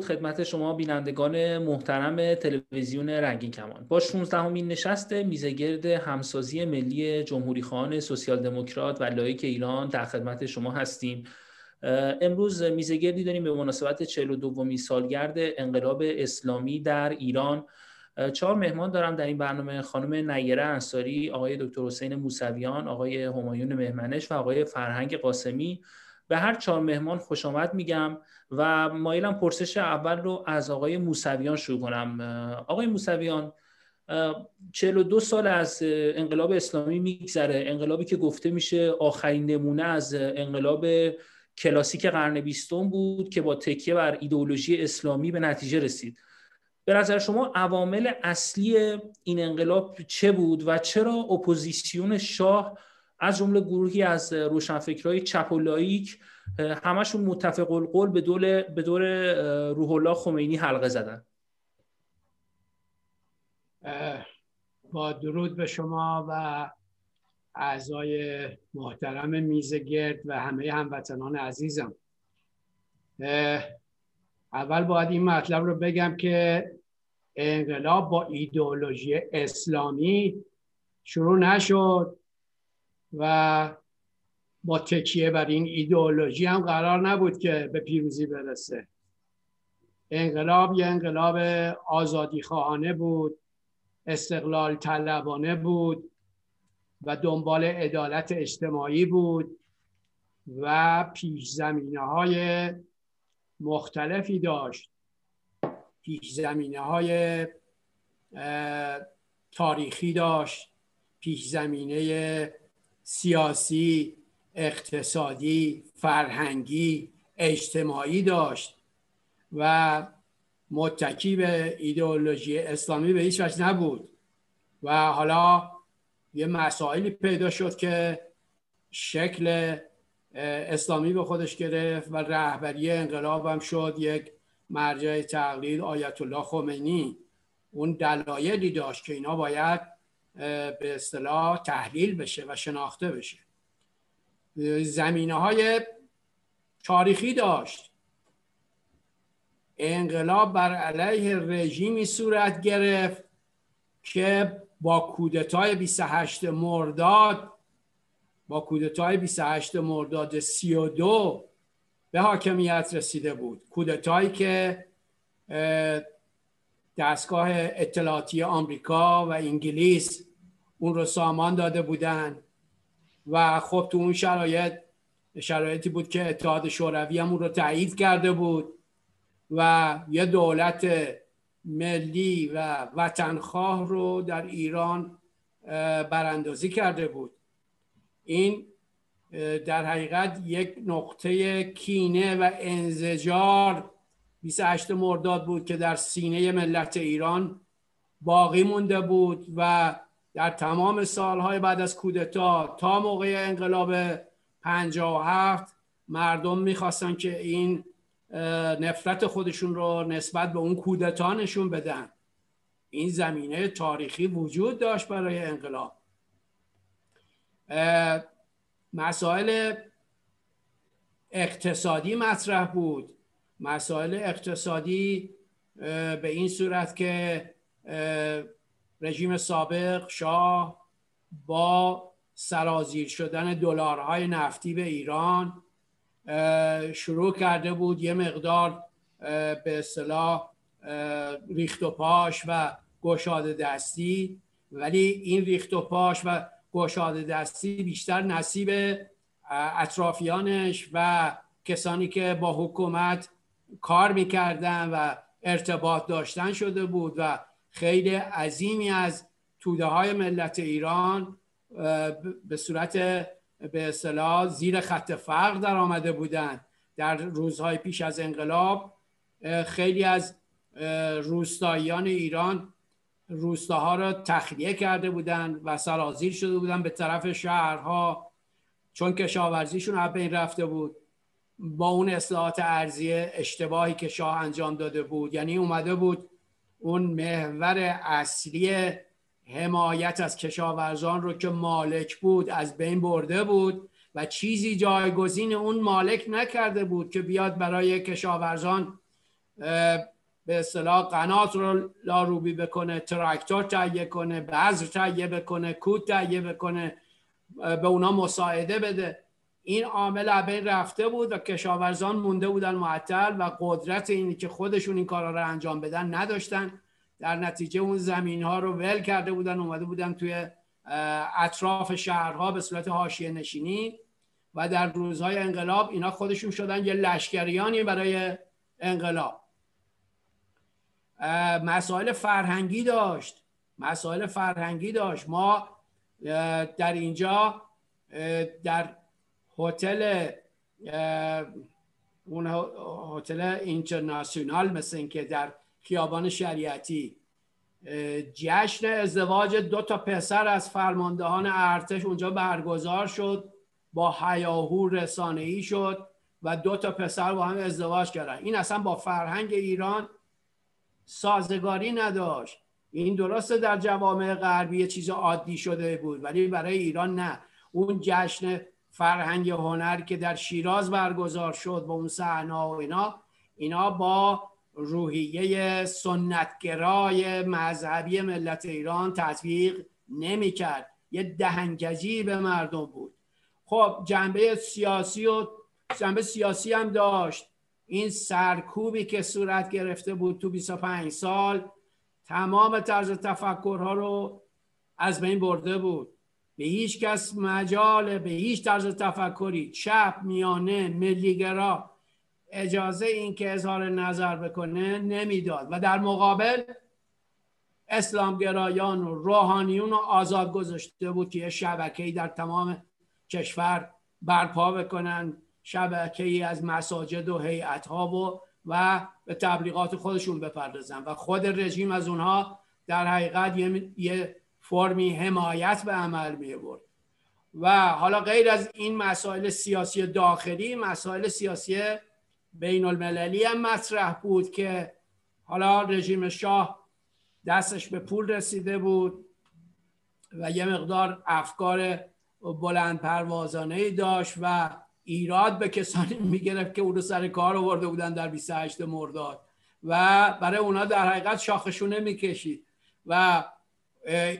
درود خدمت شما بینندگان محترم تلویزیون رنگین کمان. با 16 همین نشست میزگرد همسازی ملی جمهوری خان سوسیال دموکرات و لایک ایران در خدمت شما هستیم. امروز میزگردی داریم به مناسبت 42 سالگرد انقلاب اسلامی در ایران. چهار مهمان دارم در این برنامه. خانم نیره انصاری آقای دکتر حسین موسویان آقای همایون مهمنش و آقای فرهنگ قاسمی. به هر چهار مهمان خوش آمد میگم. و مایلم پرسش اول رو از آقای موسویان شروع کنم. آقای موسویان 42 سال از انقلاب اسلامی میگذره. انقلابی که گفته میشه آخرین نمونه از انقلاب کلاسیک قرن بیستم بود که با تکیه بر ایدئولوژی اسلامی به نتیجه رسید. به نظر شما عوامل اصلی این انقلاب چه بود و چرا اپوزیسیون شاه از جمله گروهی از روشنفکرهای چپ و لایک همشون متفق القول به دور به دور روح الله خمینی حلقه زدن. با درود به شما و اعضای محترم میزگرد و همه هموطنان عزیزم. اول باید این مطلب رو بگم که انقلاب با ایدئولوژی اسلامی شروع نشد و با تکیه بر این ایدئولوژی هم قرار نبود که به پیروزی برسه. انقلاب یه انقلاب آزادی خواهانه بود استقلال طلبانه بود و دنبال عدالت اجتماعی بود و پیش زمینه های مختلفی داشت. پیش زمینه های تاریخی داشت. پیش زمینه سیاسی اقتصادی فرهنگی اجتماعی داشت و متکی به ایدئولوژی اسلامی به هیچ وجه نبود. و حالا یه مسائلی پیدا شد که شکل اسلامی به خودش گرفت و رهبری انقلاب هم شد یک مرجع تقلید آیت الله خمینی. اون دلایلی داشت که اینا باید به اصطلاح تحلیل بشه و شناخته بشه. زمینه های تاریخی داشت. انقلاب بر علیه رژیمی صورت گرفت که با کودتای 28 مرداد با کودتای 28 مرداد 32 به حاکمیت رسیده بود. کودتایی که دستگاه اطلاعاتی آمریکا و انگلیس اون رو سامان داده بودن. و خب تو اون شرایط شرایطی بود که اتحاد شوروی هم اون رو تایید کرده بود و یه دولت ملی و وطنخواه رو در ایران براندازی کرده بود. این در حقیقت یک نقطه کینه و انزجار 28 مرداد بود که در سینه ملت ایران باقی مونده بود و در تمام سالهای بعد از کودتا تا موقع انقلاب 57 مردم می‌خواستن که این نفرت خودشون رو نسبت به اون کودتا نشون بدن. این زمینه تاریخی وجود داشت برای انقلاب. مسائل اقتصادی مطرح بود. مسائل اقتصادی به این صورت که رژیم سابق شاه با سرازیر شدن دلارهای نفتی به ایران شروع کرده بود یه مقدار به اصطلاح ریخت و پاش و گشاده دستی. ولی این ریخت و پاش و گشاده دستی بیشتر نصیب اطرافیانش و کسانی که با حکومت کار می‌کردن و ارتباط داشتن شده بود و خیلی عظیمی از توده های ملت ایران به صورت به اصطلاح زیر خط فقر در آمده بودند در روزهای پیش از انقلاب. خیلی از روستاییان ایران روستاها را تخلیه کرده بودند و سرازیر شده بودند به طرف شهرها چون کشاورزیشون از بین رفته بود. با اون اصلاحات ارزی اشتباهی که شاه انجام داده بود یعنی اومده بود اون محور اصلی حمایت از کشاورزان رو که مالک بود از بین برده بود و چیزی جایگزین اون مالک نکرده بود که بیاد برای کشاورزان به اصطلاح قنات رو لاروبی بکنه تراکتور تهیه کنه بذر تهیه بکنه کود تهیه بکنه به اونا مساعده بده. این عامل بین رفته بود و کشاورزان مونده بودن معطل و قدرت اینی که خودشون این کارا رو انجام بدن نداشتن. در نتیجه اون زمین ها رو ول کرده بودن اومده بودن توی اطراف شهرها به صورت حاشیه نشینی و در روزهای انقلاب اینا خودشون شدن یه لشکریانی برای انقلاب. مسائل فرهنگی داشت. مسائل فرهنگی داشت. ما در اینجا در هتل اون هتل اینترناسیونال مثل اینکه در خیابان شریعتی جشن ازدواج دو تا پسر از فرماندهان ارتش اونجا برگزار شد با حیاهو رسانه ای شد و دو تا پسر با هم ازدواج کردن. این اصلا با فرهنگ ایران سازگاری نداشت. این درسته در جوامع غربی چیز عادی شده بود ولی برای ایران نه. اون جشن فرهنگ هنر که در شیراز برگزار شد با اون صحنه و اینا اینا با روحیه سنتگرای مذهبی ملت ایران تطبیق نمی‌کرد. یه دهنگجی به مردم بود. خب جنبه سیاسی و جنبه سیاسی هم داشت. این سرکوبی که صورت گرفته بود تو 25 سال تمام طرز تفکرها رو از بین برده بود. به هیچ کس مجال به هیچ طرز تفکری چپ میانه ملیگرا اجازه این که اظهار نظر بکنه نمی‌داد و در مقابل اسلامگرایان و روحانیون رو آزاد گذاشته بود که یه شبکه‌ای در تمام کشور برپا بکنن شبکه ای از مساجد و هیئت ها و و به تبلیغات خودشون بپردازن و خود رژیم از اونها در حقیقت یه, یه فرمی حمایت به عمل می برد و حالا غیر از این مسائل سیاسی داخلی مسائل سیاسی بین المللی هم مطرح بود که حالا رژیم شاه دستش به پول رسیده بود و یه مقدار افکار بلند پروازانه ای داشت و ایراد به کسانی می‌گرفت که او رو سر کار آورده بودن در 28 مرداد. و برای اونا در حقیقت شاخشونه می‌کشید. و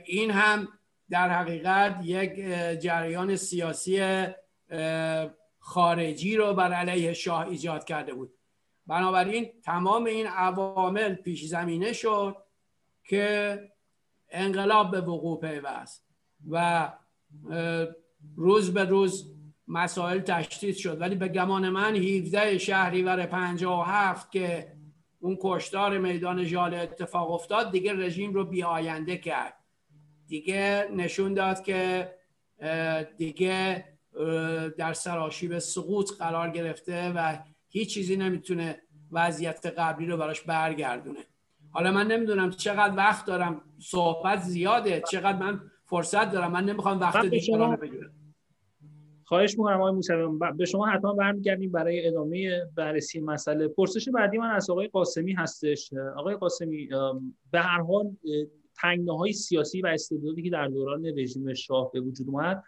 این هم در حقیقت یک جریان سیاسی خارجی رو بر علیه شاه ایجاد کرده بود. بنابراین تمام این عوامل پیش زمینه شد که انقلاب به وقوع پیوست و روز به روز مسائل تشدید شد. ولی به گمان من 17 شهریور 57 که اون کشتار میدان ژاله اتفاق افتاد دیگه رژیم رو بی آینده کرد. دیگه نشون داد که دیگه در سراشیب سقوط قرار گرفته و هیچ چیزی نمی‌تونه وضعیت قبلی رو براش برگردونه. حالا من نمی‌دونم چقدر وقت دارم صحبت زیاده چقدر من فرصت دارم من نمی‌خوام وقت دیگران بگیرم. خواهش می‌کنم آقای موسوی به شما حتما برمیگردیم برای ادامه بررسی مسئله. پرسش بعدی من از آقای قاسمی هستش. آقای قاسمی به هر حال های سیاسی و استبدادی که در دوران رژیم شاه به وجود اومد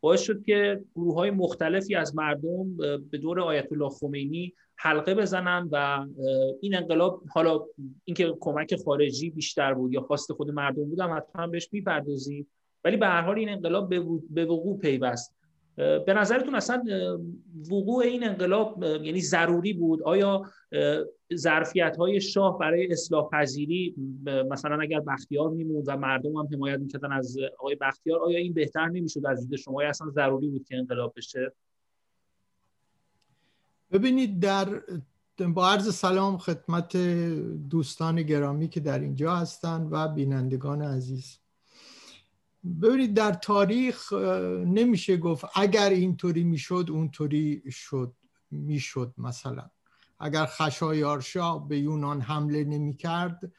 باعث شد که گروه های مختلفی از مردم به دور آیت الله خمینی حلقه بزنن و این انقلاب حالا اینکه کمک خارجی بیشتر بود یا خواست خود مردم بود هم حتما بهش می‌پردازیم. ولی به هر حال این انقلاب به وقوع پیوست. به نظرتون اصلا وقوع این انقلاب یعنی ضروری بود؟ آیا ظرفیت های شاه برای اصلاح پذیری مثلا اگر بختیار میموند و مردم هم حمایت می‌کردن از آقای بختیار آیا این بهتر نمی‌شد از دید شما؟ اصلا ضروری بود که انقلاب بشه؟ ببینید در با عرض سلام خدمت دوستان گرامی که در اینجا هستند و بینندگان عزیز. ببینید در تاریخ نمیشه گفت اگر اینطوری می‌شد اونطوری شد می‌شد مثلا. اگر خشایارشا به یونان حمله نمی‌کرد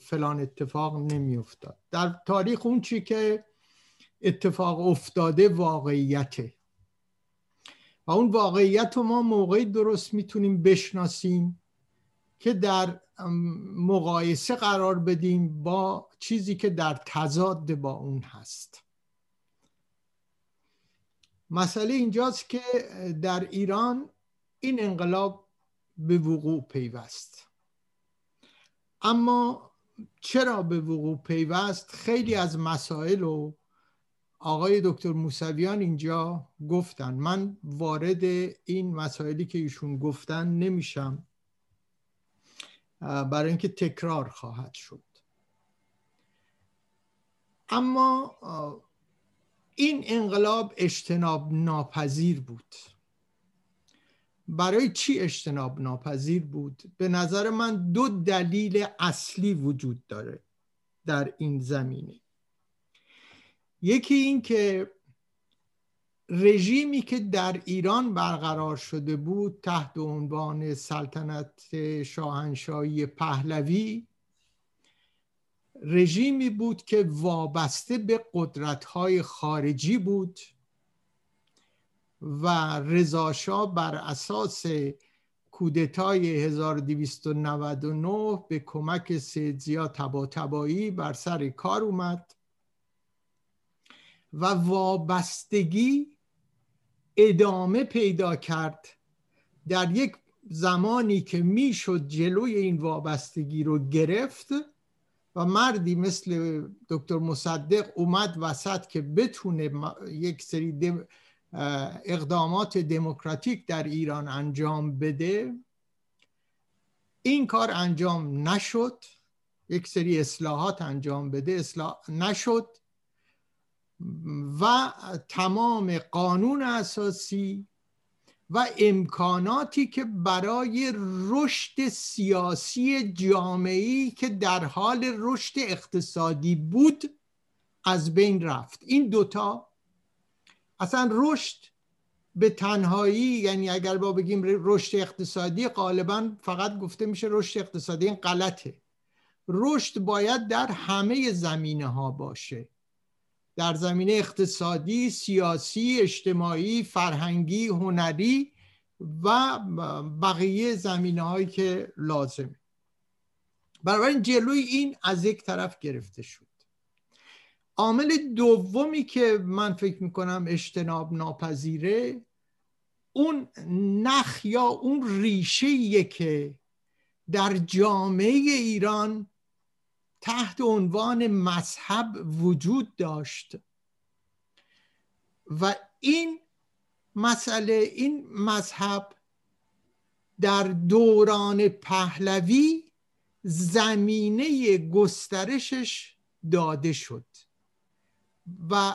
فلان اتفاق نمیافتاد. در تاریخ اون چی که اتفاق افتاده واقعیته. و اون واقعیت رو ما موقعی درست می‌تونیم بشناسیم که در مقایسه قرار بدیم با چیزی که در تضاد با اون هست. مسئله اینجاست که در ایران این انقلاب به وقوع پیوست. اما چرا به وقوع پیوست؟ خیلی از مسائل رو آقای دکتر موسویان اینجا گفتن. من وارد این مسائلی که ایشون گفتن نمیشم. برای اینکه تکرار خواهد شد. اما این انقلاب اجتناب ناپذیر بود. برای چی اجتناب ناپذیر بود؟ به نظر من دو دلیل اصلی وجود داره در این زمینه. یکی این که رژیمی که در ایران برقرار شده بود تحت عنوان سلطنت شاهنشاهی پهلوی رژیمی بود که وابسته به قدرت‌های خارجی بود و رضاشاه بر اساس کودتای 1299 به کمک سید زیا تبا تبایی بر سر کار اومد و وابستگی ادامه پیدا کرد. در یک زمانی که می‌شد جلوی این وابستگی رو گرفت و مردی مثل دکتر مصدق اومد وسط که بتونه یک سری اقدامات دموکراتیک در ایران انجام بده این کار انجام نشد. یک سری اصلاحات انجام بده اصلاح نشد. و تمام قانون اساسی و امکاناتی که برای رشد سیاسی جامعی که در حال رشد اقتصادی بود از بین رفت. این دوتا اصلا رشد به تنهایی یعنی اگر با بگیم رشد اقتصادی غالبا فقط گفته میشه رشد اقتصادی این غلطه. رشد باید در همه زمینه ها باشه. در زمینه اقتصادی، سیاسی، اجتماعی، فرهنگی، هنری و بقیه زمینه هایی که لازمه. بنابراین جلوی این از یک طرف گرفته شد. عامل دومی که من فکر می‌کنم اجتناب ناپذیره اون نخ یا اون ریشه که در جامعه ایران تحت عنوان مذهب وجود داشت. و این مسئله این مذهب در دوران پهلوی زمینه گسترشش داده شد و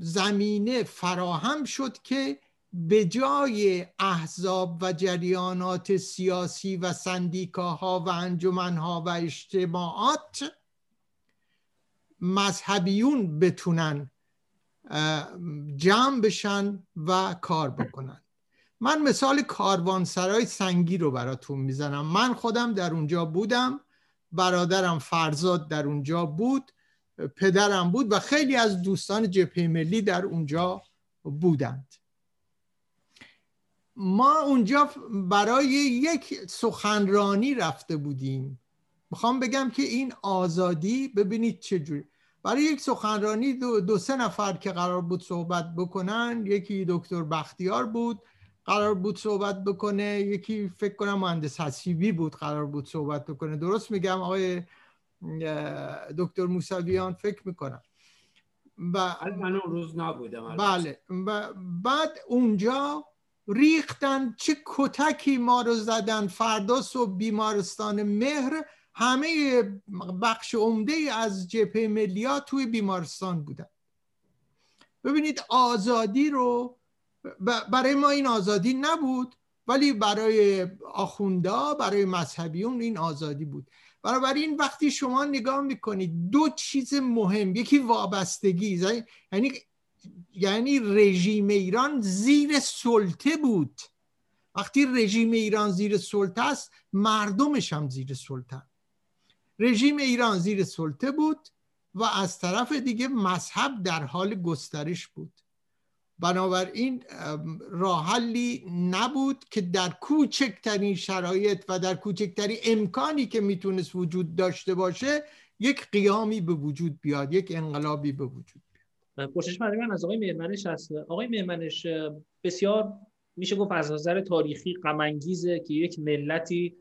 زمینه فراهم شد که به جای احزاب و جریانات سیاسی و سندیکاها و انجمنها و اجتماعات مذهبیون بتونن جمع بشن و کار بکنن. من مثال کاروانسرای سنگی رو براتون می‌زنم. من خودم در اونجا بودم برادرم فرزاد در اونجا بود پدرم بود و خیلی از دوستان جبهه ملی در اونجا بودند. ما اونجا برای یک سخنرانی رفته بودیم. می‌خوام بگم که این آزادی ببینید چجوری برای یک سخنرانی دو, دو سه نفر که قرار بود صحبت بکنن یکی دکتر بختیار بود قرار بود صحبت بکنه یکی فکر کنم مهندس حسیبی بود قرار بود صحبت بکنه. درست میگم آقای دکتر موسویان؟ فکر می‌کنم. و من اون روز نبودم بله. و بعد اونجا ریختن چه کتکی ما رو زدن فردا صبح بیمارستان مهر همه بخش عمده از جبهه ملیا توی بیمارستان بودن. ببینید آزادی رو برای ما این آزادی نبود ولی برای آخوندا برای مذهبیون این آزادی بود. این وقتی شما نگاه می‌کنید دو چیز مهم یکی وابستگی یعنی یعنی رژیم ایران زیر سلطه بود. وقتی رژیم ایران زیر سلطه است مردمش هم زیر سلطه. رژیم ایران زیر سلطه بود و از طرف دیگه مذهب در حال گسترش بود. بنابراین راه حلی نبود که در کوچکترین شرایط و در کوچکترین امکانی که می‌تونست وجود داشته باشه یک قیامی به وجود بیاد یک انقلابی به وجود پرسش من از آقای مهمنش هست. آقای مهمنش بسیار میشه گفت از نظر تاریخی غمانگیزه که یک ملتی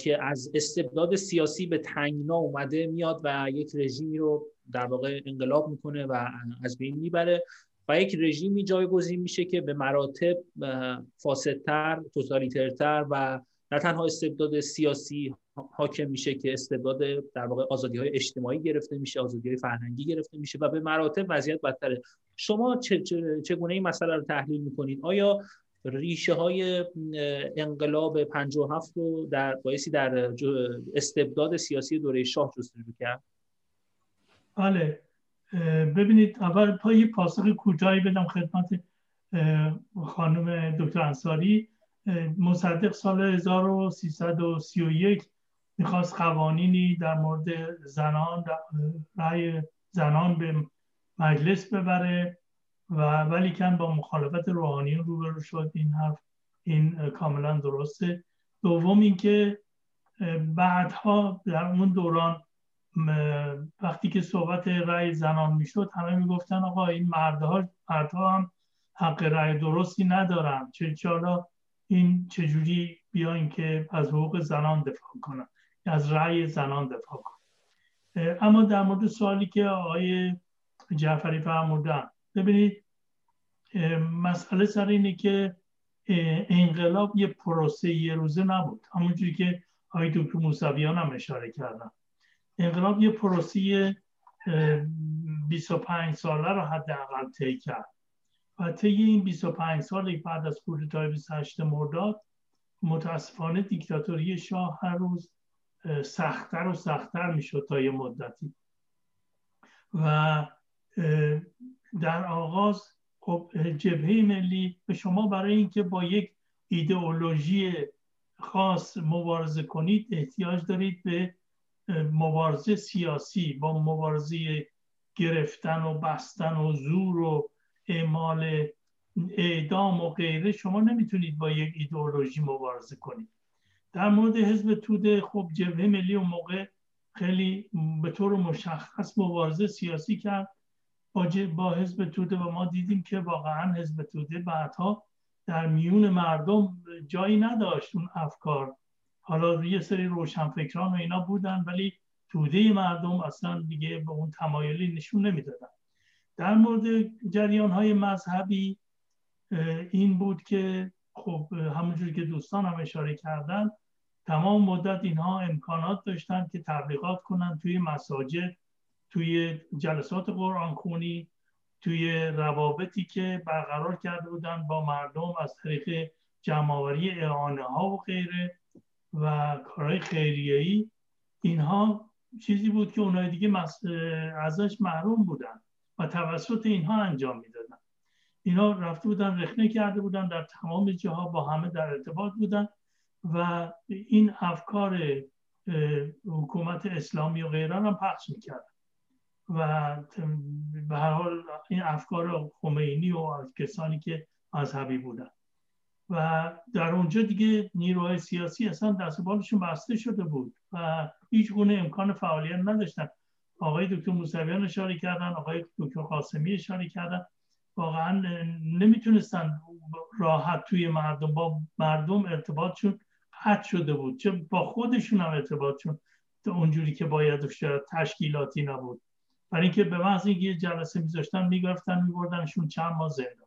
که از استبداد سیاسی به تنگنا اومده میاد و یک رژیمی رو در واقع انقلاب می‌کنه و از بین می‌بره و یک رژیمی جایگزین میشه که به مراتب فاسدتر، توتالیترتر و نه تنها استبداد سیاسی حاکم میشه که استبداد در واقع آزادی های اجتماعی گرفته میشه آزادی های فرهنگی گرفته میشه و به مراتب وضعیت بدتره. شما چگونه این مسئله رو تحلیل می‌کنید؟ آیا ریشه های انقلاب 57 رو در بایستی در استبداد سیاسی دوره شاه جستجو کرد؟ بله. ببینید اول پای پاسخ کوتاهی بدم خدمت خانم دکتر انصاری. مصدق سال 1331 می‌خواست قوانینی در مورد زنان رای زنان به مجلس ببره و ولی کن با مخالفت روحانیون روبرو شد. این حرف این کاملا درسته. دوم اینکه بعدها در اون دوران وقتی که صحبت رأی زنان می‌شد همه می‌گفتن آقا این مردها مردها هم حق رأی درستی ندارن. چه چالا این چجوری بیاین که از حقوق زنان دفاع کنن از رأی زنان دفاع کنن. اما در مورد سوالی که آقای جعفری فرمودن ببینید مسئله سر اینه که انقلاب یه پروسه یه روزه نبود. همونجوری که آقای دکتر موسویان هم اشاره کردن. انقلاب یه پروسه 25 ساله رو حداقل طی کرد. و طی این 25 سال بعد از کودتای 28 مرداد متاسفانه دیکتاتوری شاه هر روز سختتر و سختتر می‌شد تا یه مدتی. و در آغاز خب جبهه ملی به شما برای اینکه با یک ایدئولوژی خاص مبارزه کنید احتیاج دارید به مبارزه سیاسی با مبارزه گرفتن و بستن و زور و اعمال اعدام و غیره شما نمی‌تونید با یک ایدئولوژی مبارزه کنید. در مورد حزب توده خب جبهه ملی اون موقع خیلی به طور مشخص مبارزه سیاسی کرد. با, با حزب توده و ما دیدیم که واقعا حزب توده بعدها در میون مردم جایی نداشت. اون افکار حالا یه سری روشنفکران و اینا بودن ولی توده مردم اصلا دیگه به اون تمایلی نشون نمی‌دادن. در مورد جریان های مذهبی این بود که خب همونجوری که دوستان هم اشاره کردن تمام مدت اینها امکانات داشتن که تبلیغات کنن توی مساجد توی جلسات قرآن خونی توی روابطی که برقرار کرده بودن با مردم از طریق جمعآوری اعانه ها و غیره و کارهای خیریه‌ای. اینها چیزی بود که اونهای دیگه ازش محروم بودن. و توسط اینها انجام می‌دادن. اینا رفته بودن رخنه کرده بودن در تمام جاها با همه در ارتباط بودن و این افکار حکومت اسلامی و غیره هم پخش می‌کردن. و به هر حال این افکار خمینی و کسانی که مذهبی بودن. و در اونجا دیگه نیروهای سیاسی اصلا دست بالشون بسته شده بود و هیچ گونه امکان فعالیت نداشتن. آقای دکتر موسویان اشاره کردن آقای دکتر قاسمی اشاره کردن. واقعا نمی‌تونستن راحت توی مردم با مردم ارتباطشون قطع شده بود. چه با خودشون هم ارتباطشون اونجوری که باید شاید تشکیلاتی نبود. برای اینکه به محض اینکه جلسه میذاشتن می‌گرفتن میبردنشون چند ماه زندان.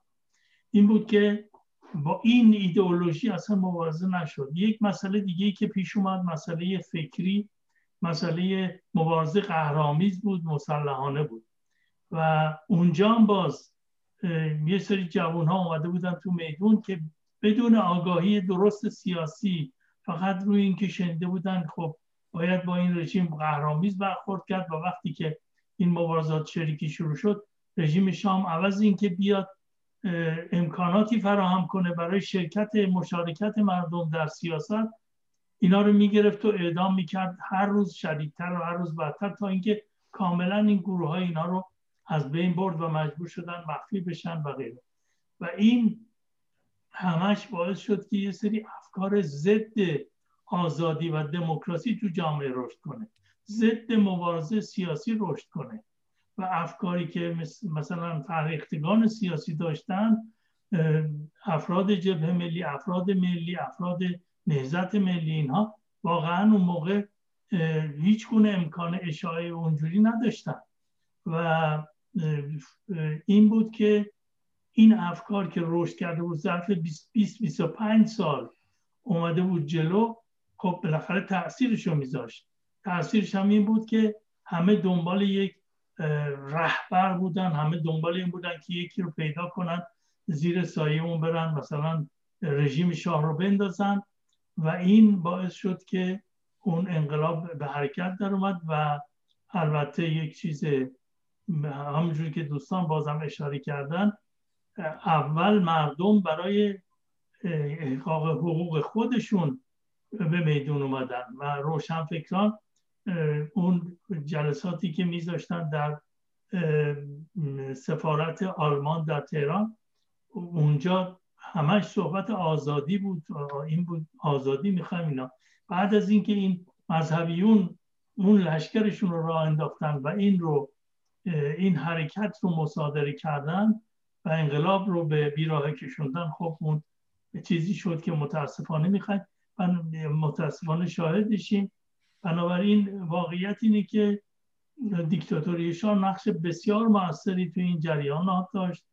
این بود که با این ایدئولوژی اصلا مبارزه نشد. یک مسئله دیگه که پیش اومد مسئله فکری مسئله مبارزه قهرامیز بود مسلحانه بود. و اونجا هم باز یه سری جوان ها اومده بودن تو میدون که بدون آگاهی درست سیاسی فقط روی اینکه شنیده بودن خب باید با این رژیم قهرامیز برخورد کرد و وقتی که این مبارزات شریکی شروع شد رژیم شام عوض اینکه بیاد امکاناتی فراهم کنه برای شرکت مشارکت مردم در سیاست اینا رو می‌گرفت و اعدام می‌کرد. هر روز شدیدتر و هر روز بدتر تا اینکه کاملا این گروه های اینا رو از بین برد و مجبور شدن مخفی بشن و غیره. و این همش باعث شد که یه سری افکار ضد آزادی و دموکراسی تو جامعه رشد کنه. ضد مبارزه سیاسی رشد کنه. و افکاری که مثلا فرهیختگان سیاسی داشتن افراد جبهه ملی افراد ملی افراد نهزت ملی اینها واقعا اون موقع هیچ گونه امکان اشاعه اونجوری نداشتن. و این بود که این افکار که رشد کرده بود ظرف 20-25 سال اومده بود جلو خب بالاخره تاثیرش رو میذاشت. تاثیرش هم این بود که همه دنبال یک رهبر بودن همه دنبال این بودن که یکی رو پیدا کنن زیر سایه اون برن مثلا رژیم شاه رو بندازن. و این باعث شد که اون انقلاب به حرکت در اومد و البته یک چیز همونجوری که دوستان بازم اشاره کردن اول مردم برای احقاق حقوق خودشون به میدون اومدن و روشنفکران اون جلساتی که میذاشتن در سفارت آلمان در تهران اونجا همش صحبت آزادی بود. این بود. آزادی می‌خوایم اینا. بعد از اینکه این مذهبیون اون لشکرشون رو راه انداختن و این رو این حرکت رو مصادره کردن و انقلاب رو به بیراه کشوندن خب اون چیزی شد که متاسفانه می‌خوایم. متاسفانه شاهدشیم. بنابراین واقعیت اینه که دیکتاتوری شاه نقش بسیار موثری تو این جریانات داشت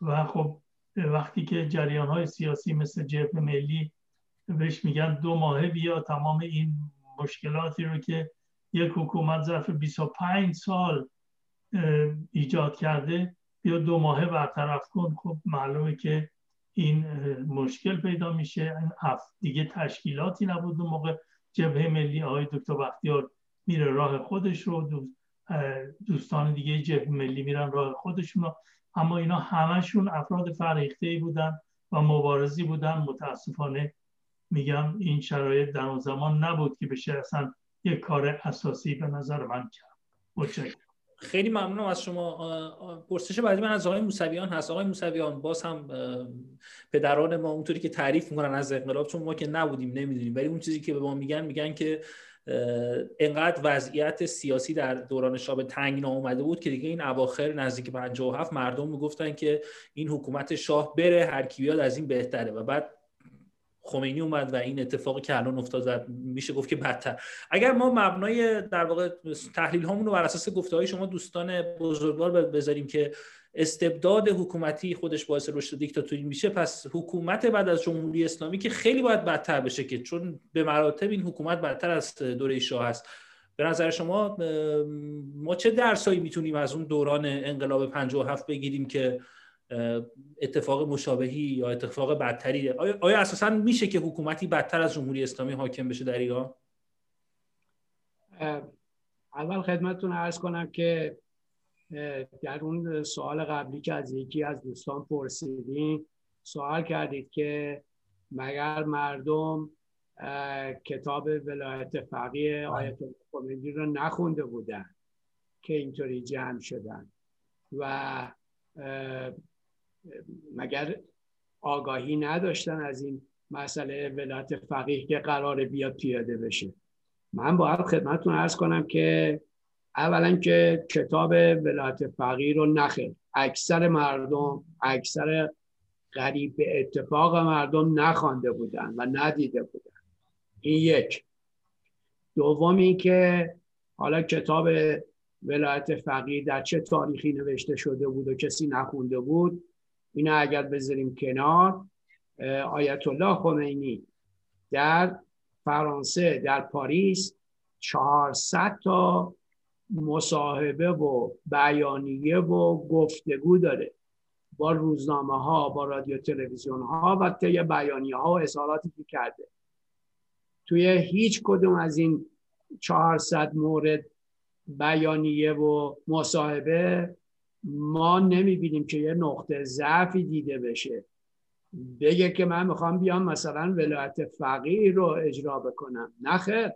و خب وقتی که جریان های سیاسی مثل جبهه ملی بهش میگن دو ماهه بیا تمام این مشکلاتی رو که یک حکومت ظرف 25 سال ایجاد کرده بیا دو ماهه برطرف کن. خب معلومه که این مشکل پیدا میشه. این دیگه تشکیلاتی نبود اون موقع. جبهه ملی آقای دکتر بختیار میره راه خودش رو. دوستان دیگه جبهه ملی میرن راه خودشون اما اینا همشون افراد فرهیخته بودن و مبارزی بودن. متاسفانه میگم این شرایط در اون زمان نبود که بشه اصلا یک کار اساسی به نظر من کرد. متشکرم. خیلی ممنونم از شما. پرسش بعدی من از آقای موسویان هست. آقای موسویان باز هم پدران ما اونطوری که تعریف می‌کنن از انقلاب چون ما که نبودیم نمی‌دونیم ولی اون چیزی که به ما میگن میگن که انقدر وضعیت سیاسی در دوران شاه تنگ اومده بود که دیگه این اواخر نزدیک 57 مردم می‌گفتن که این حکومت شاه بره هر کی بیاد از این بهتره. و بعد خمینی اومد و این اتفاقی که الان افتاد میشه گفت که بدتر. اگر ما مبنای در واقع تحلیل هامون رو بر اساس گفته های شما دوستان بزرگوار بذاریم که استبداد حکومتی خودش باعث رشد دیکتاتوری میشه پس حکومت بعد از جمهوری اسلامی که خیلی باید بدتر بشه که چون به مراتب این حکومت بدتر از دوره شاه است. به نظر شما ما چه درسایی می‌تونیم از اون دوران انقلاب 57 بگیریم که اتفاق مشابهی یا اتفاق بدتری؟ آیا, آیا اساسا میشه که حکومتی بدتر از جمهوری اسلامی حاکم بشه در ایران؟ اول خدمتتون عرض کنم که در اون سوال قبلی که از یکی از دوستان پرسیدین سوال کردید که مگر مردم کتاب ولایت فقیه آیت الله رو نخونده بودن که اینطوری جمع شدن و مگر آگاهی نداشتن از این مسئله ولایت فقیه که قرار بیاد پیاده بشه؟ من باید خدمتتون ارز کنم که اولا که کتاب ولایت فقیه رو نخیر. اکثر مردم اکثر قریب به اتفاق مردم نخوانده بودن و ندیده بودن. این یک. دوم این که حالا کتاب ولایت فقیه در چه تاریخی نوشته شده بود و کسی نخونده بود؟ اینو اگر بذاریم کنار آیت الله خمینی در فرانسه در پاریس 400 تا مصاحبه و بیانیه و گفتگو داره با روزنامه ها با رادیو تلویزیون ها و طی بیانیه ها و اظهاراتی که کرده. توی هیچ کدوم از این 400 مورد بیانیه و مصاحبه ما نمی‌بینیم که یه نقطه ضعفی دیده بشه. بگه که من می‌خوام بیام مثلا ولایت فقیه رو اجرا بکنم. نخیر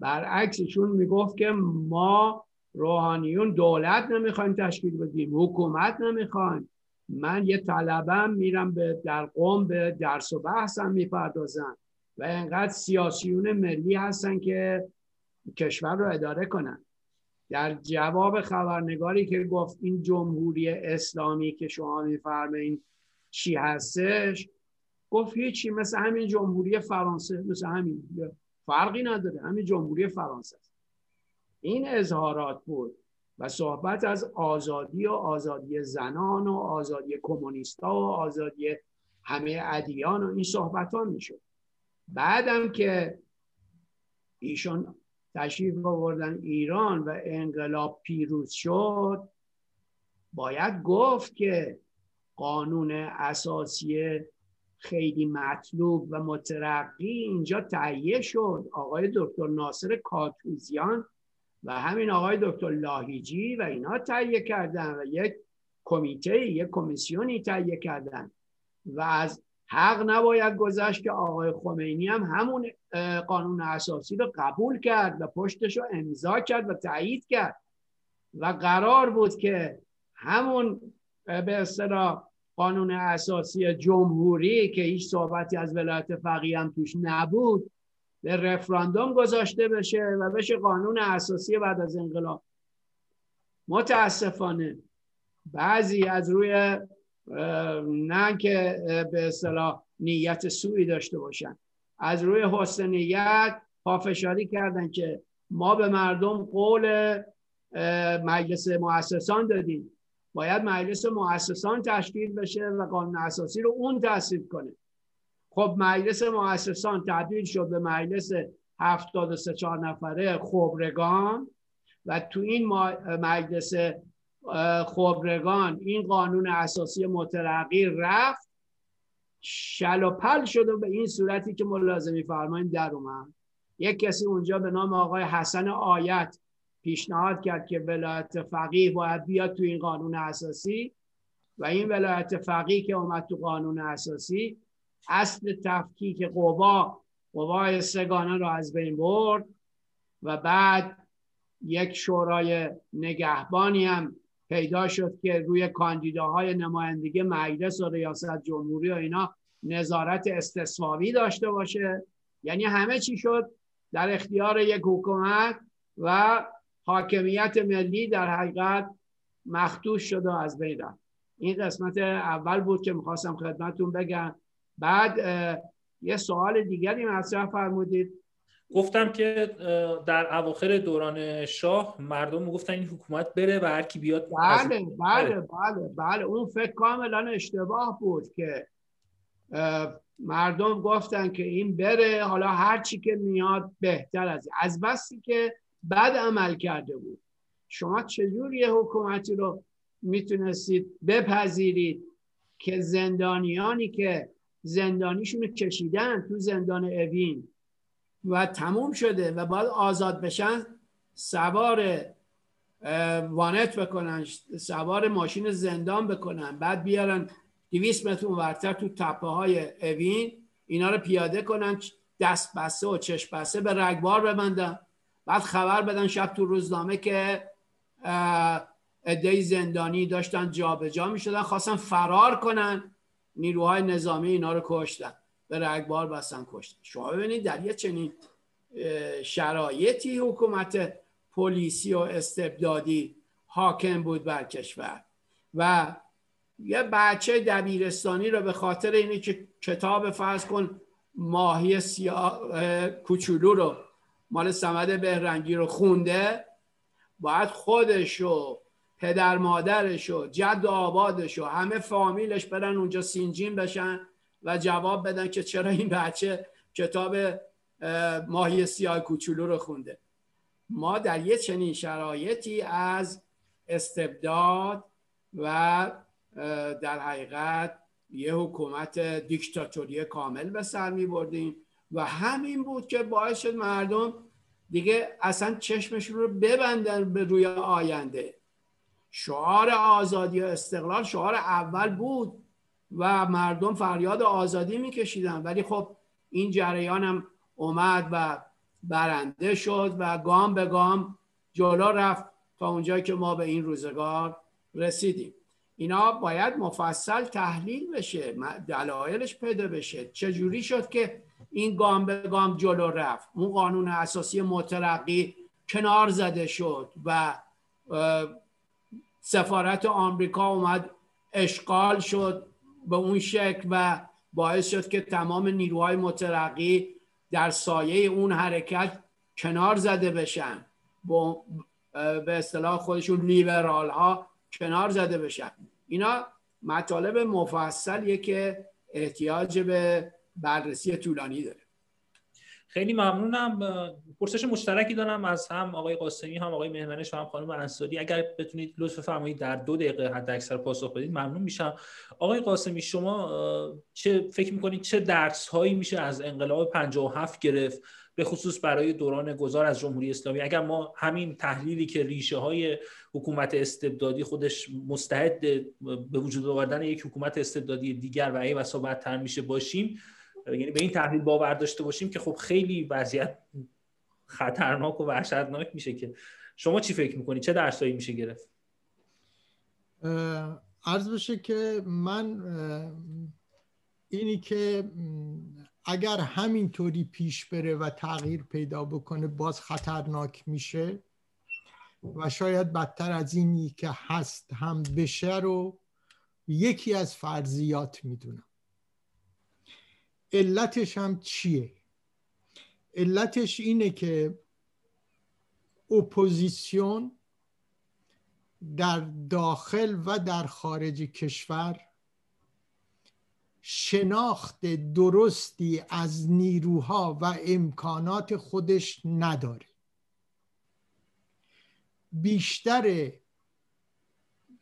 برعکسشون می‌گفت که ما روحانیون دولت نمی‌خوایم تشکیل بدیم حکومت نمی‌خوایم من یه طلبم میرم به در قوم به درس و بحثم می‌پردازم و انقدر سیاسیون ملی هستن که کشور رو اداره کنن. در جواب خبرنگاری که گفت این جمهوری اسلامی که شما میفرمایید چی هستش گفت هیچی مثل همین جمهوری فرانسه مثل همین. فرقی نداره همین جمهوری فرانسه این اظهارات بود و صحبت از آزادی و آزادی زنان و آزادی کمونیستا و آزادی همه ادیان و این صحبت ها می‌شد. بعدم که ایشون تشریف آوردن ایران و انقلاب پیروز شد باید گفت که قانون اساسی خیلی مطلوب و مترقی اینجا تهیه شد. آقای دکتر ناصر کاتوزیان و همین آقای دکتر لاهیجی و اینا تهیه کردن و یک کمیته یک کمیسیونی تهیه کردن. و از حق نباید گذشت که آقای خمینی هم همون قانون اساسی رو قبول کرد و پشتش رو امضا کرد و تایید کرد. و قرار بود که همون به اصطلاح قانون اساسی جمهوری که هیچ صحبتی از ولایت فقیه هم توش نبود به رفراندوم گذاشته بشه و بشه قانون اساسی بعد از انقلاب. متاسفانه بعضی از روی نه که به اصطلاح نیت سوی داشته باشن. از روی حسن نیت پافشاری کردن که ما به مردم قول مجلس مؤسسان دادیم. باید مجلس مؤسسان تشکیل بشه و قانون اساسی رو اون تصویب کنه. خب مجلس مؤسسان تبدیل شد به مجلس هفتاد سه چهار نفره خبرگان و تو این مجلس خبرگان این قانون اساسی مترقی رفت شل و پل شد و به این صورتی که ملازمی فرماییم در اومد. یک کسی اونجا به نام آقای حسن آیت پیشنهاد کرد که ولایت فقیه باید بیاد تو این قانون اساسی و این ولایت فقیه که اومد تو قانون اساسی اصل تفکیک قوا. قوای سگانه رو از بین برد و بعد یک شورای نگهبانی هم پیدا شد که روی کاندیداهای نمایندگی مجلس و ریاست جمهوری و اینا نظارت استصوابی داشته باشه. یعنی همه چی شد در اختیار یک حکومت و حاکمیت ملی در حقیقت مختوش شده از بین رفت. این قسمت اول بود که می‌خواستم خدمتون بگم. بعد یه سوال دیگری مطرح فرمودید. گفتم که در اواخر دوران شاه مردم گفتن این حکومت بره و هر کی بیاد بله بله بله بله. اون فکر کاملا اشتباه بود که مردم گفتن که این بره حالا هر چی که میاد بهتر از از بسی که بد عمل کرده بود. شما چجور یه حکومتی رو می‌تونستید بپذیرید که زندانیانی که زندانیشون رو کشیدن تو زندان اوین و تموم شده و باید آزاد بشن سوار وانت بکنن سوار ماشین زندان بکنن بعد بیارن دویست متر ورتر تو تپه های اوین اینا رو پیاده کنن دست بسته و چشم بسته به رگبار ببندن بعد خبر بدن شب تو روزنامه که ادهی زندانی داشتن جابجا جا می شدن خواستن فرار کنن. نیروهای نظامی اینا رو کشتن. به رگبار بستن کشتن. شما ببینید در یه چنین شرایطی حکومت پلیسی و استبدادی حاکم بود بر کشور. و یه بچه دبیرستانی رو به خاطر اینه که کتاب فرض کن ماهی سیاه کوچولو رو مال سمد بهرنگی رو خونده باید خودش و پدر مادرش و جد و آبادش و همه فامیلش برن اونجا سینجین بشن و جواب بدن که چرا این بچه کتاب ماهی سیاه کوچولو رو خونده. ما در یه چنین شرایطی از استبداد و در حقیقت یه حکومت دیکتاتوری کامل به سر می بردیم و همین بود که باعث شد مردم دیگه اصلا چشمشون رو ببندن به روی آینده. شعار آزادی و استقلال شعار اول بود و مردم فریاد آزادی میکشیدن. ولی خب این جریان هم اومد و برنده شد و گام به گام جلو رفت تا اونجایی که ما به این روزگار رسیدیم. اینا باید مفصل تحلیل بشه دلایلش پیدا بشه. چجوری شد که این گام به گام جلو رفت؟ اون قانون اساسی مترقی کنار زده شد و سفارت آمریکا اومد اشغال شد به اون شکل و باعث شد که تمام نیروهای مترقی در سایه اون حرکت کنار زده بشن. به اصطلاح خودشون لیبرال ها کنار زده بشن. اینا مطالب مفصلیه که احتیاج به بررسی طولانی داره. خیلی ممنونم. پرسش مشترکی دارم از هم آقای قاسمی هم آقای مهمنش و هم خانم انصاری. اگر بتونید لطف فرمایید در دو دقیقه حد اکثر پاسخ بدید ممنون میشم. آقای قاسمی شما چه فکر می‌کنید چه درس هایی میشه از انقلاب 57 گرفت؟ به خصوص برای دوران گذار از جمهوری اسلامی. اگر ما همین تحلیلی که ریشه های حکومت استبدادی خودش مستعد به وجود آوردن یک حکومت استبدادی دیگر و ای و بدتر میشه باشیم یعنی به این تحلیل باور داشته باشیم که خب خیلی وضعیت خطرناک و وحشتناک میشه که. شما چی فکر می‌کنید چه درسایی میشه گرفت؟ عرض بشه که من اینی که اگر همینطوری پیش بره و تغییر پیدا بکنه باز خطرناک میشه. و شاید بدتر از اینی که هست هم بشه رو یکی از فرضیات می‌دونم. علتش هم چیه؟ علتش اینه که اپوزیسیون در داخل و در خارج کشور شناخت درستی از نیروها و امکانات خودش نداره. بیشتر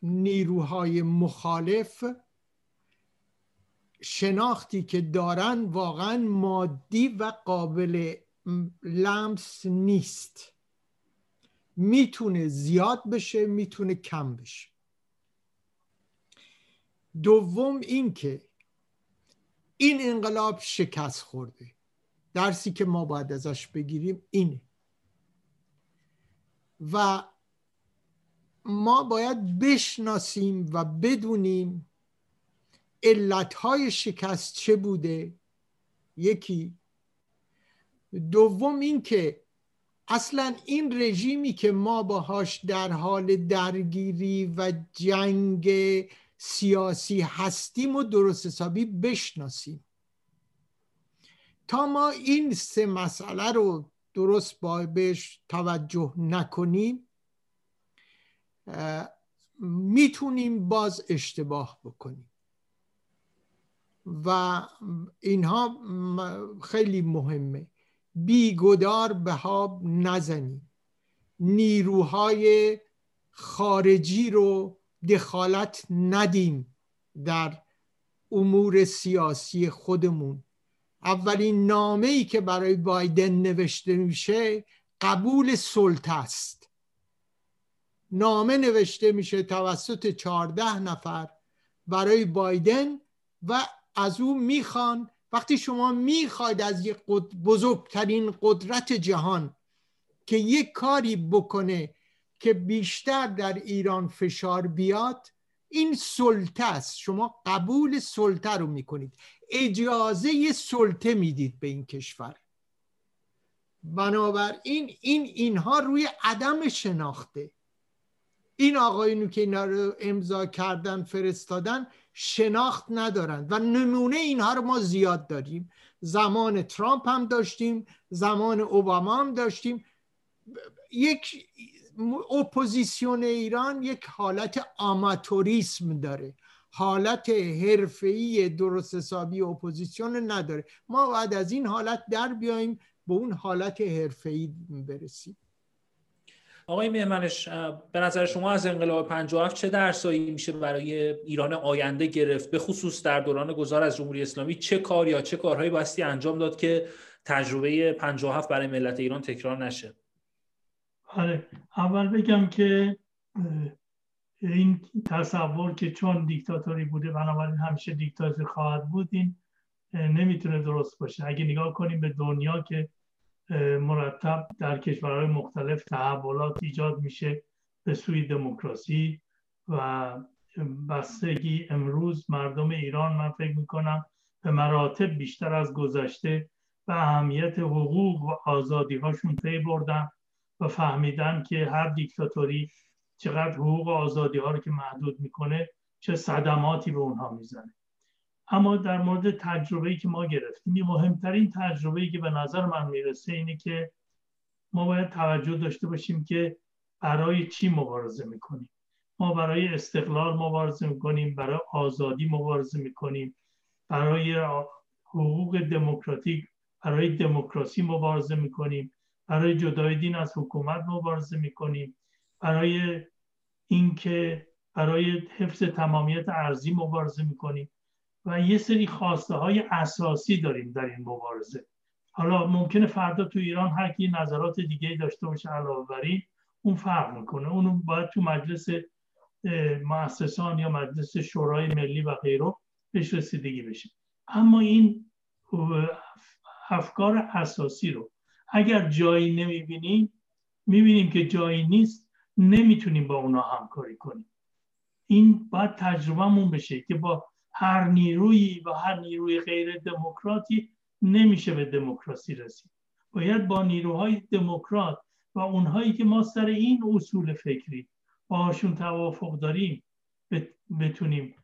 نیروهای مخالف شناختی که دارن واقعا مادی و قابل لمس نیست. می‌تونه زیاد بشه می‌تونه کم بشه. دوم اینکه این انقلاب شکست خورده. درسی که ما باید ازش بگیریم اینه. و ما باید بشناسیم و بدونیم علتهای شکست چه بوده؟ یکی. دوم اینکه اصلا این رژیمی که ما باهاش در حال درگیری و جنگ سیاسی هستیم و درست حسابی بشناسیم. تا ما این سه مسئله رو درست با بهش توجه نکنیم می‌تونیم باز اشتباه بکنیم. و اینها خیلی مهمه. بیگدار به ها نزنیم نیروهای خارجی رو دخالت ندیم در امور سیاسی خودمون. اولین نامه ای که برای بایدن نوشته میشه قبول سلطه است. نامه نوشته میشه توسط چهارده نفر برای بایدن و از او می‌خوان. وقتی شما می‌خواید از یک بزرگترین قدرت جهان که یک کاری بکنه که بیشتر در ایران فشار بیاد این سلطه است. شما قبول سلطه رو می‌کنید. اجازه سلطه می‌دید به این کشور. بنابراین این اینها روی عدم شناخته. این آقایونو که اینا رو امضا کردن فرستادن شناخت ندارند و نمونه اینها رو ما زیاد داریم. زمان ترامپ هم داشتیم زمان اوباما هم داشتیم. یک اپوزیسیون ایران یک حالت آماتوریسم داره. حالت حرفه‌ای درست حسابی اپوزیسیون نداره. ما باید از این حالت در بیایم به اون حالت حرفه‌ای برسیم. آقای مهمنش به نظر شما از انقلاب 57 چه درسایی میشه برای ایران آینده گرفت؟ به خصوص در دوران گذار از جمهوری اسلامی چه کار یا چه کارهایی باستی انجام داد که تجربه 57 برای ملت ایران تکرار نشه؟ آره. اول بگم که این تصور که چون دیکتاتوری بوده بنابراین همیشه دیکتاتوری خواهد بود این نمی‌تونه درست باشه. اگه نگاه کنیم به دنیا که مرتب در کشورهای مختلف تحولات ایجاد میشه به سوی دموکراسی و بستگی امروز مردم ایران من فکر می‌کنم به مراتب بیشتر از گذشته به اهمیت حقوق و آزادی هاشون پی بردن و فهمیدن که هر دیکتاتوری چقدر حقوق و آزادی ها رو که محدود می‌کنه چه صدماتی به اونها می‌زنه. اما در مورد تجربه که ما گرفتیم مهمترین تجربه که به نظر من می‌رسه اینه که ما باید توجه داشته باشیم که برای چی مبارزه می‌کنیم. ما برای استقلال مبارزه می‌کنیم برای آزادی مبارزه می‌کنیم برای حقوق دموکراتیک برای دموکراسی مبارزه می‌کنیم برای جدای دین از حکومت مبارزه می‌کنیم برای اینکه برای حفظ تمامیت ارزی مبارزه می‌کنیم. و یه سری خواسته های اساسی داریم در این مبارزه. حالا ممکنه فردا تو ایران هر کی نظرات دیگه داشته باشه علاوه بر اون فرق می‌کنه. اون باید تو مجلس مؤسسان یا مجلس شورای ملی و غیره بهش رسیدگی بشه. اما این افکار اساسی رو اگر جایی نمی‌بینیم می‌بینیم که جایی نیست نمی‌تونیم با اونا همکاری کنیم. این باید تجربهمون بشه که با هر نیرویی و هر نیروی غیر دموکراتی نمیشه به دموکراسی رسید. باید با نیروهای دموکرات و اونهایی که ما سر این اصول فکری باهاشون توافق داریم بتونیم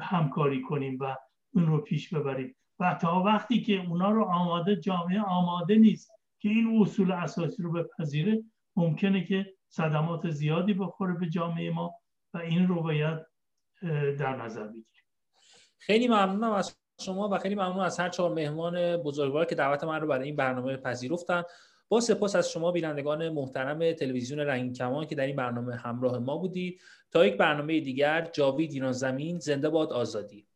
همکاری کنیم و اون رو پیش ببریم. و تا وقتی که اونا رو آماده جامعه آماده نیست که این اصول اساسی رو بپذیره ممکنه که صدمات زیادی بخوره به جامعه ما و این رو باید در نظر بگیریم. خیلی ممنونم از شما و خیلی ممنون از هر چهار مهمان بزرگوار که دعوت من رو برای این برنامه پذیرفتن. با سپاس از شما بینندگان محترم تلویزیون رنگین کمان که در این برنامه همراه ما بودید. تا یک برنامه دیگر جاوید ایران زمین زنده باد آزادی.